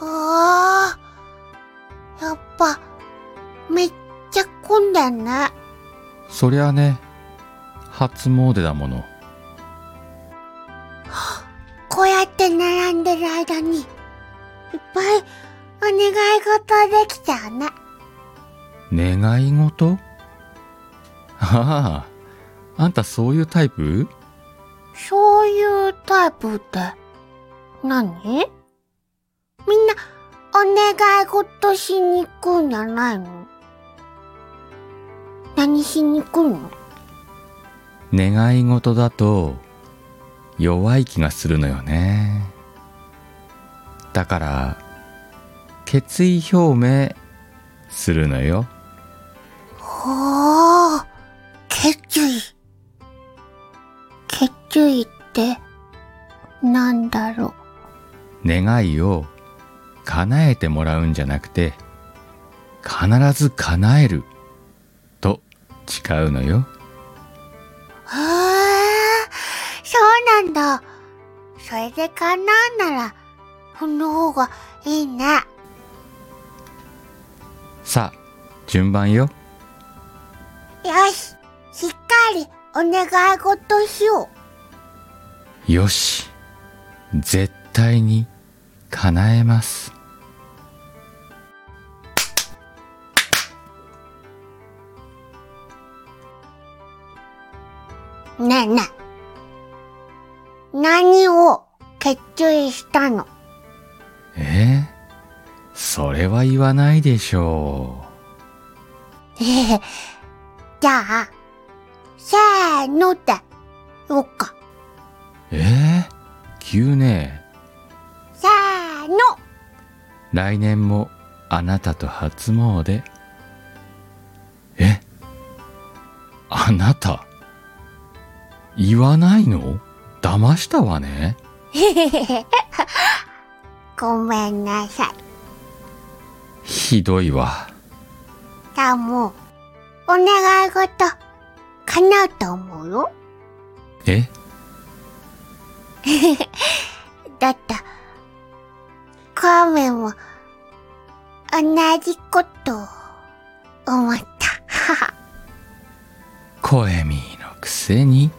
ああ、やっぱ、めっちゃ混んでんね。そりゃね、初詣だもの。こうやって並んでる間に、いっぱいお願い事できちゃうね。願い事？ああ、あんたそういうタイプ？そういうタイプって何、みんな、お願い事しに行くんじゃないの？何しに行くの？願い事だと弱い気がするのよね。だから、決意表明するのよ。ほー、決意。決意って、なんだろ願いを叶えてもらうんじゃなくて、必ず叶えると誓うのよ。う。へー、そうなんだ。それで叶うなら、その方がいいね。さあ、順番よ。よし、しっかりお願い事しよよし。絶対に叶えます。ねえねえ。何を決意したの？え？ーそれは言わないでしょええ。じゃあ、せーのって、言おっか。う。え？ー急ね。せーの。来年もあなたと初詣？え？あなた？言わないの？騙したわね。ごめんなさい。ひどいわ。じゃあもう、お願い事、叶うと思うよ。え？だって、カーメンも、同じこと、思った。コエミーのくせに。